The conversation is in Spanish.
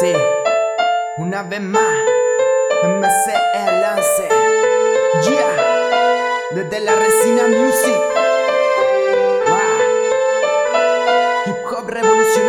Sí, una vez más, MC el lance. Yeah, desde la resina music. Wow. Hip hop revolución.